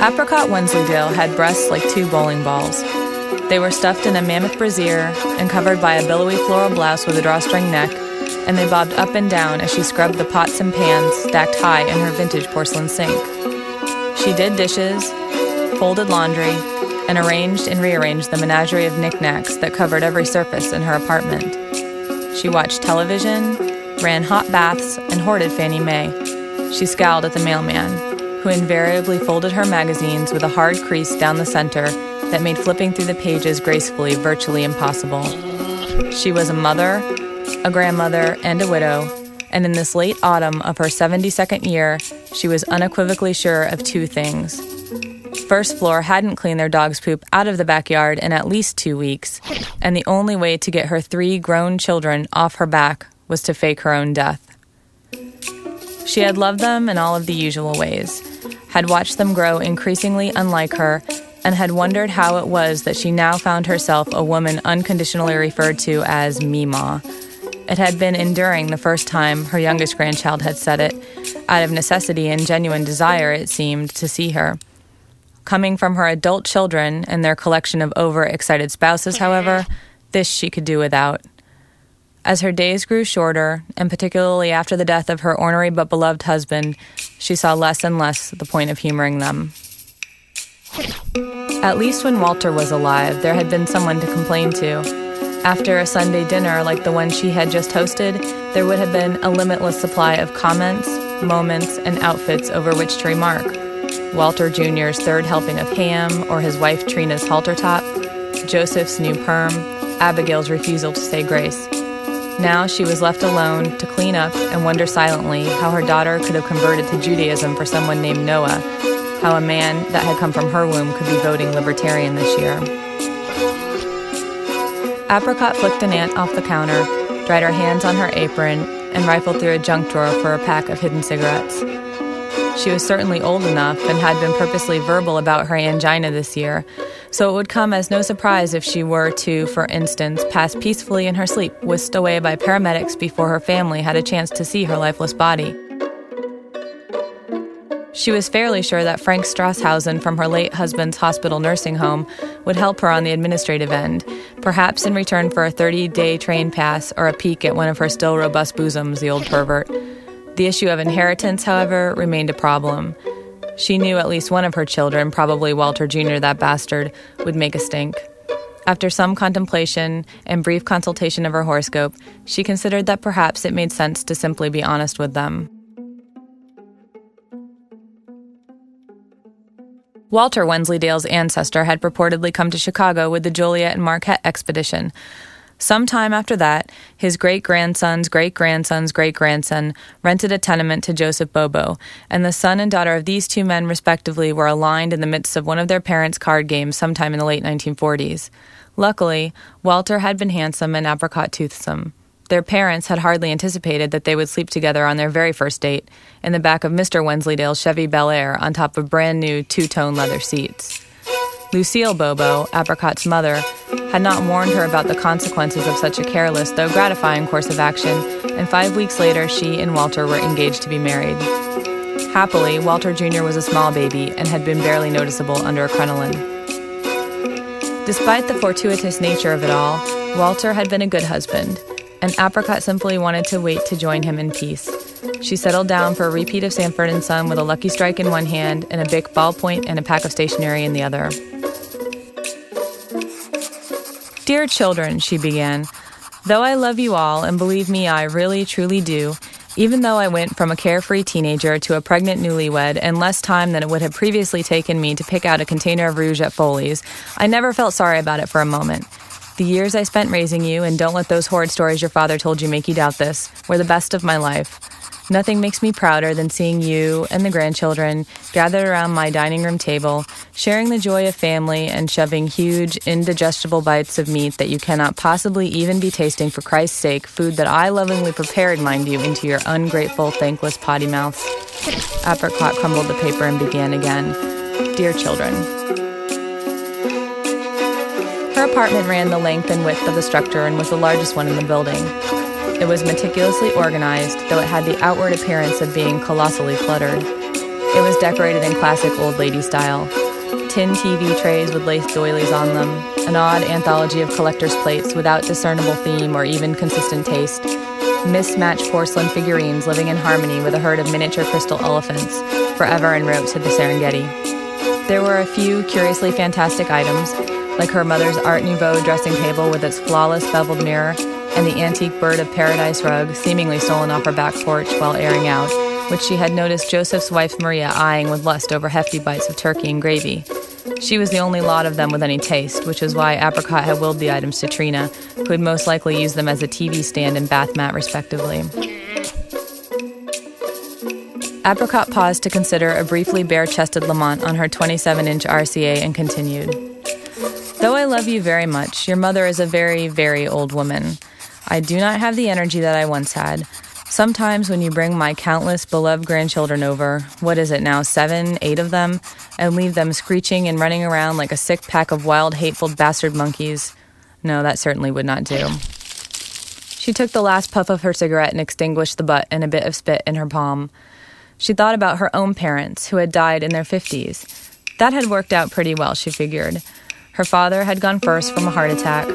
Apricot Wensleydale had breasts like two bowling balls. They were stuffed in a mammoth brassiere and covered by a billowy floral blouse with a drawstring neck, and they bobbed up and down as she scrubbed the pots and pans stacked high in her vintage porcelain sink. She did dishes, folded laundry, and arranged and rearranged the menagerie of knickknacks that covered every surface in her apartment. She watched television, ran hot baths, and hoarded Fannie May. She scowled at the mailman, who invariably folded her magazines with a hard crease down the center that made flipping through the pages gracefully virtually impossible. She was a mother, a grandmother, and a widow, and in this late autumn of her 72nd year, she was unequivocally sure of two things. First floor hadn't cleaned their dog's poop out of the backyard in at least two weeks, and the only way to get her three grown children off her back was to fake her own death. She had loved them in all of the usual ways, had watched them grow increasingly unlike her, and had wondered how it was that she now found herself a woman unconditionally referred to as Mima. It had been enduring the first time her youngest grandchild had said it, out of necessity and genuine desire, it seemed, to see her. Coming from her adult children and their collection of overexcited spouses, however, this she could do without. As her days grew shorter, and particularly after the death of her ornery but beloved husband, she saw less and less the point of humoring them. At least when Walter was alive, there had been someone to complain to. After a Sunday dinner like the one she had just hosted, there would have been a limitless supply of comments, moments, and outfits over which to remark. Walter Jr.'s third helping of ham, or his wife Trina's halter top, Joseph's new perm, Abigail's refusal to say grace. Now she was left alone to clean up and wonder silently how her daughter could have converted to Judaism for someone named Noah, how a man that had come from her womb could be voting libertarian this year. Apricot flicked an ant off the counter, dried her hands on her apron, and rifled through a junk drawer for a pack of hidden cigarettes. She was certainly old enough and had been purposely verbal about her angina this year, so it would come as no surprise if she were to, for instance, pass peacefully in her sleep, whisked away by paramedics before her family had a chance to see her lifeless body. She was fairly sure that Frank Strasshausen from her late husband's hospital nursing home would help her on the administrative end, perhaps in return for a 30 day train pass or a peek at one of her still robust bosoms, the old pervert. The issue of inheritance, however, remained a problem. She knew at least one of her children, probably Walter Jr., that bastard, would make a stink. After some contemplation and brief consultation of her horoscope, she considered that perhaps it made sense to simply be honest with them. Walter Wensleydale's ancestor had purportedly come to Chicago with the Joliet and Marquette expedition, some time after that, his great grandson's great grandson's great grandson rented a tenement to Joseph Bobo, and the son and daughter of these two men, respectively, were aligned in the midst of one of their parents' card games sometime in the late 1940s. Luckily, Walter had been handsome and apricot toothsome. Their parents had hardly anticipated that they would sleep together on their very first date, in the back of Mr. Wensleydale's Chevy Bel Air on top of brand new two tone leather seats. Lucille Bobo, Apricot's mother, had not warned her about the consequences of such a careless, though gratifying, course of action, and five weeks later she and Walter were engaged to be married. Happily, Walter Jr. was a small baby and had been barely noticeable under a crinoline. Despite the fortuitous nature of it all, Walter had been a good husband, and Apricot simply wanted to wait to join him in peace. She settled down for a repeat of Sanford and Son with a lucky strike in one hand and a big ballpoint and a pack of stationery in the other. Dear children, she began, though I love you all, and believe me, I really truly do, even though I went from a carefree teenager to a pregnant newlywed in less time than it would have previously taken me to pick out a container of rouge at Foley's, I never felt sorry about it for a moment. The years I spent raising you, and don't let those horrid stories your father told you make you doubt this, were the best of my life. Nothing makes me prouder than seeing you and the grandchildren gathered around my dining room table, sharing the joy of family and shoving huge, indigestible bites of meat that you cannot possibly even be tasting for Christ's sake, food that I lovingly prepared, mind you, into your ungrateful, thankless potty mouths. Apricot crumbled the paper and began again. Dear children, her apartment ran the length and width of the structure and was the largest one in the building. It was meticulously organized, though it had the outward appearance of being colossally cluttered. It was decorated in classic old lady style. Tin TV trays with lace doilies on them, an odd anthology of collector's plates without discernible theme or even consistent taste, mismatched porcelain figurines living in harmony with a herd of miniature crystal elephants, forever en route to the Serengeti. There were a few curiously fantastic items, like her mother's Art Nouveau dressing table with its flawless beveled mirror and the antique bird of paradise rug seemingly stolen off her back porch while airing out, which she had noticed Joseph's wife Maria eyeing with lust over hefty bites of turkey and gravy. She was the only lot of them with any taste, which was why Apricot had willed the items to Trina, who would most likely use them as a TV stand and bath mat, respectively. Apricot paused to consider a briefly bare chested Lamont on her 27 inch RCA and continued. Though I love you very much, your mother is a very, very old woman. I do not have the energy that I once had. Sometimes, when you bring my countless beloved grandchildren over, what is it now, seven, eight of them, and leave them screeching and running around like a sick pack of wild, hateful bastard monkeys, no, that certainly would not do. She took the last puff of her cigarette and extinguished the butt and a bit of spit in her palm. She thought about her own parents, who had died in their 50s. That had worked out pretty well, she figured. Her father had gone first from a heart attack,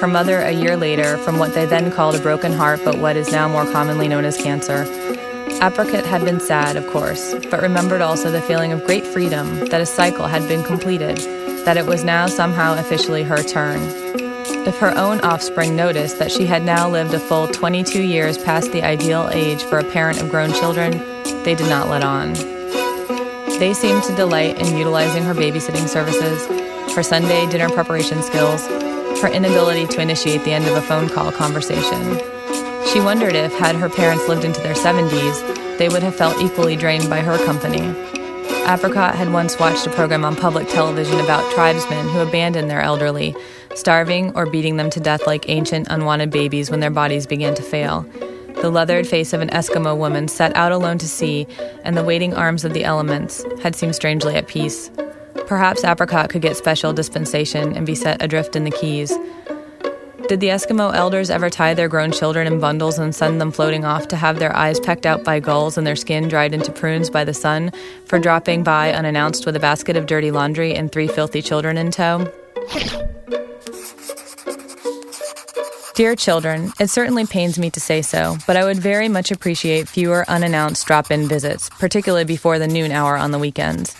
her mother a year later from what they then called a broken heart, but what is now more commonly known as cancer. Apricot had been sad, of course, but remembered also the feeling of great freedom that a cycle had been completed, that it was now somehow officially her turn. If her own offspring noticed that she had now lived a full 22 years past the ideal age for a parent of grown children, they did not let on. They seemed to delight in utilizing her babysitting services, her Sunday dinner preparation skills, her inability to initiate the end of a phone call conversation. She wondered if, had her parents lived into their 70s, they would have felt equally drained by her company. Apricot had once watched a program on public television about tribesmen who abandoned their elderly, starving or beating them to death like ancient, unwanted babies when their bodies began to fail. The leathered face of an Eskimo woman set out alone to sea, and the waiting arms of the elements had seemed strangely at peace. Perhaps Apricot could get special dispensation and be set adrift in the Keys. Did the Eskimo elders ever tie their grown children in bundles and send them floating off to have their eyes pecked out by gulls and their skin dried into prunes by the sun for dropping by unannounced with a basket of dirty laundry and three filthy children in tow? Dear children, it certainly pains me to say so, but I would very much appreciate fewer unannounced drop in visits, particularly before the noon hour on the weekends.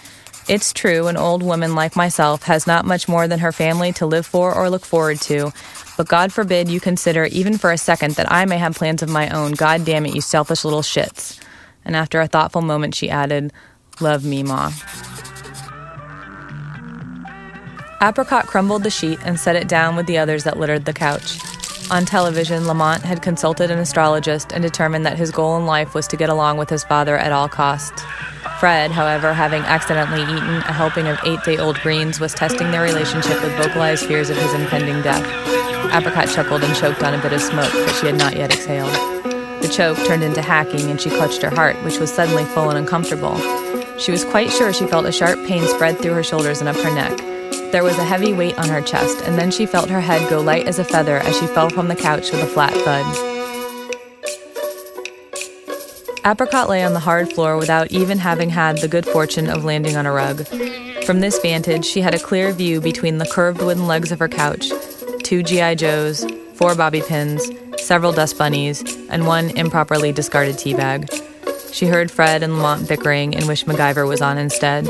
It's true, an old woman like myself has not much more than her family to live for or look forward to, but God forbid you consider even for a second that I may have plans of my own. God damn it, you selfish little shits. And after a thoughtful moment, she added, Love me, Ma. Apricot crumbled the sheet and set it down with the others that littered the couch. On television, Lamont had consulted an astrologist and determined that his goal in life was to get along with his father at all costs. Fred, however, having accidentally eaten a helping of eight day old greens, was testing their relationship with vocalized fears of his impending death. Apricot chuckled and choked on a bit of smoke that she had not yet exhaled. The choke turned into hacking, and she clutched her heart, which was suddenly full and uncomfortable. She was quite sure she felt a sharp pain spread through her shoulders and up her neck. There was a heavy weight on her chest, and then she felt her head go light as a feather as she fell from the couch with a flat thud. Apricot lay on the hard floor without even having had the good fortune of landing on a rug. From this vantage, she had a clear view between the curved wooden legs of her couch two G.I. Joes, four bobby pins, several dust bunnies, and one improperly discarded tea bag. She heard Fred and Lamont bickering and wished MacGyver was on instead.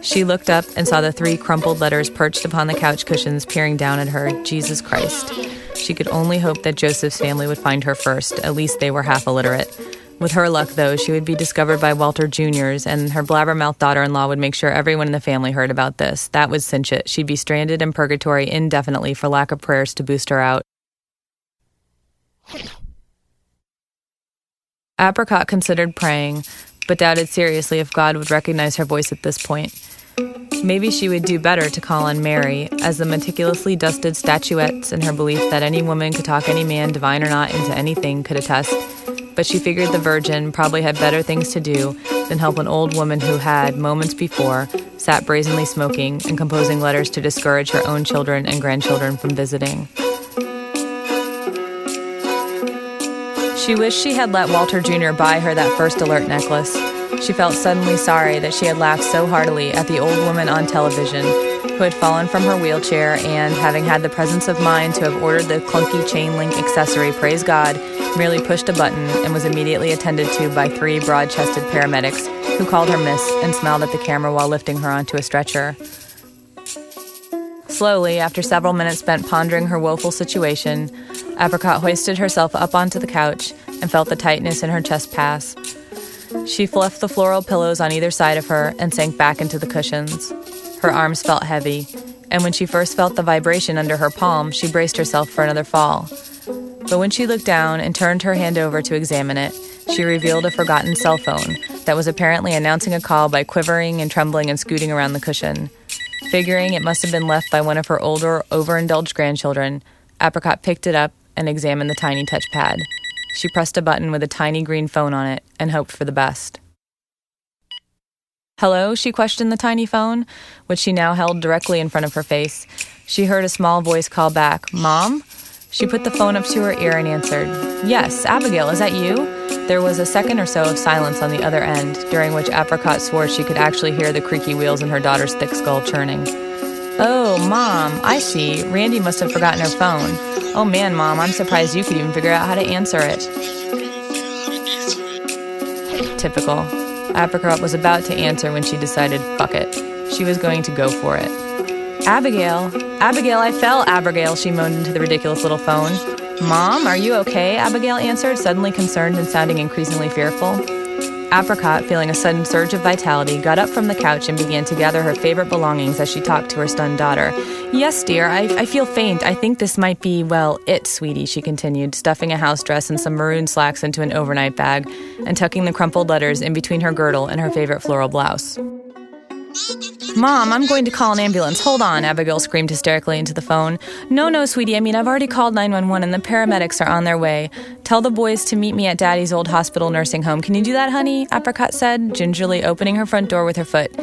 She looked up and saw the three crumpled letters perched upon the couch cushions peering down at her Jesus Christ. She could only hope that Joseph's family would find her first. At least they were half illiterate. With her luck, though, she would be discovered by Walter Jr.'s, and her blabbermouth daughter in law would make sure everyone in the family heard about this. That would cinch it. She'd be stranded in purgatory indefinitely for lack of prayers to boost her out. Apricot considered praying, but doubted seriously if God would recognize her voice at this point. Maybe she would do better to call on Mary, as the meticulously dusted statuettes and her belief that any woman could talk any man, divine or not, into anything could attest but she figured the Virgin probably had better things to do than help an old woman who had, moments before, sat brazenly smoking and composing letters to discourage her own children and grandchildren from visiting. She wished she had let Walter Jr. buy her that first alert necklace. She felt suddenly sorry that she had laughed so heartily at the old woman on television who had fallen from her wheelchair and, having had the presence of mind to have ordered the clunky chain link accessory, praise God, merely pushed a button and was immediately attended to by three broad chested paramedics who called her Miss and smiled at the camera while lifting her onto a stretcher. Slowly, after several minutes spent pondering her woeful situation, Apricot hoisted herself up onto the couch and felt the tightness in her chest pass. She fluffed the floral pillows on either side of her and sank back into the cushions. Her arms felt heavy, and when she first felt the vibration under her palm, she braced herself for another fall. But when she looked down and turned her hand over to examine it, she revealed a forgotten cell phone that was apparently announcing a call by quivering and trembling and scooting around the cushion. Figuring it must have been left by one of her older, overindulged grandchildren, Apricot picked it up and examined the tiny touchpad. She pressed a button with a tiny green phone on it and hoped for the best. Hello? she questioned the tiny phone, which she now held directly in front of her face. She heard a small voice call back, Mom? She put the phone up to her ear and answered, Yes, Abigail, is that you? There was a second or so of silence on the other end, during which Apricot swore she could actually hear the creaky wheels in her daughter's thick skull churning. Oh, Mom, I see. Randy must have forgotten her phone. Oh man, Mom, I'm surprised you could even figure out how to answer it. Typical. Apricot was about to answer when she decided, fuck it. She was going to go for it. Abigail, Abigail, I fell, Abigail, she moaned into the ridiculous little phone. Mom, are you okay? Abigail answered, suddenly concerned and sounding increasingly fearful. Apricot, feeling a sudden surge of vitality, got up from the couch and began to gather her favorite belongings as she talked to her stunned daughter. Yes, dear, I, I feel faint. I think this might be, well, it, sweetie, she continued, stuffing a house dress and some maroon slacks into an overnight bag and tucking the crumpled letters in between her girdle and her favorite floral blouse. Mom, I'm going to call an ambulance. Hold on, Abigail screamed hysterically into the phone. No, no, sweetie. I mean, I've already called 911 and the paramedics are on their way. Tell the boys to meet me at Daddy's old hospital nursing home. Can you do that, honey? Apricot said, gingerly opening her front door with her foot.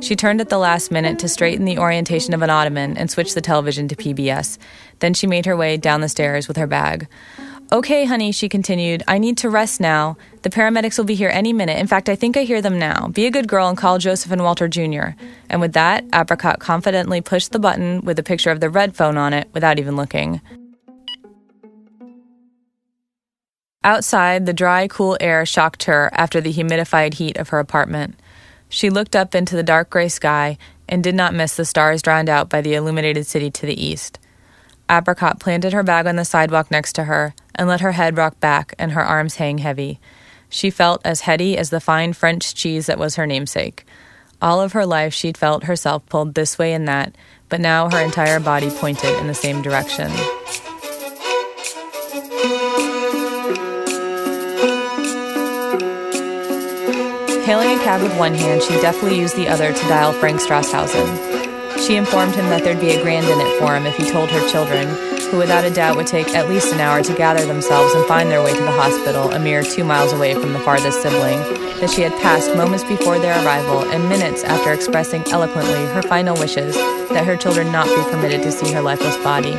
She turned at the last minute to straighten the orientation of an ottoman and switch the television to PBS. Then she made her way down the stairs with her bag. Okay, honey, she continued, I need to rest now. The paramedics will be here any minute. In fact, I think I hear them now. Be a good girl and call Joseph and Walter Jr. And with that, Apricot confidently pushed the button with a picture of the red phone on it without even looking. Outside, the dry, cool air shocked her after the humidified heat of her apartment. She looked up into the dark gray sky and did not miss the stars drowned out by the illuminated city to the east. Apricot planted her bag on the sidewalk next to her and let her head rock back and her arms hang heavy. She felt as heady as the fine French cheese that was her namesake. All of her life, she'd felt herself pulled this way and that, but now her entire body pointed in the same direction. Hailing a cab with one hand, she deftly used the other to dial Frank Strasshausen. She informed him that there'd be a grand in it for him if he told her children, who without a doubt would take at least an hour to gather themselves and find their way to the hospital, a mere two miles away from the farthest sibling, that she had passed moments before their arrival and minutes after expressing eloquently her final wishes that her children not be permitted to see her lifeless body.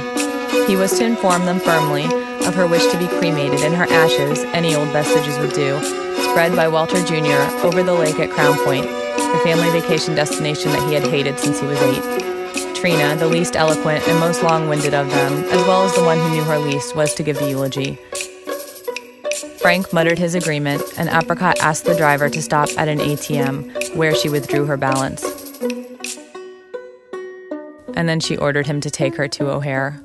He was to inform them firmly of her wish to be cremated and her ashes, any old vestiges would do, spread by Walter Jr. over the lake at Crown Point, the family vacation destination that he had hated since he was eight. Trina, the least eloquent and most long winded of them, as well as the one who knew her least, was to give the eulogy. Frank muttered his agreement, and Apricot asked the driver to stop at an ATM, where she withdrew her balance. And then she ordered him to take her to O'Hare.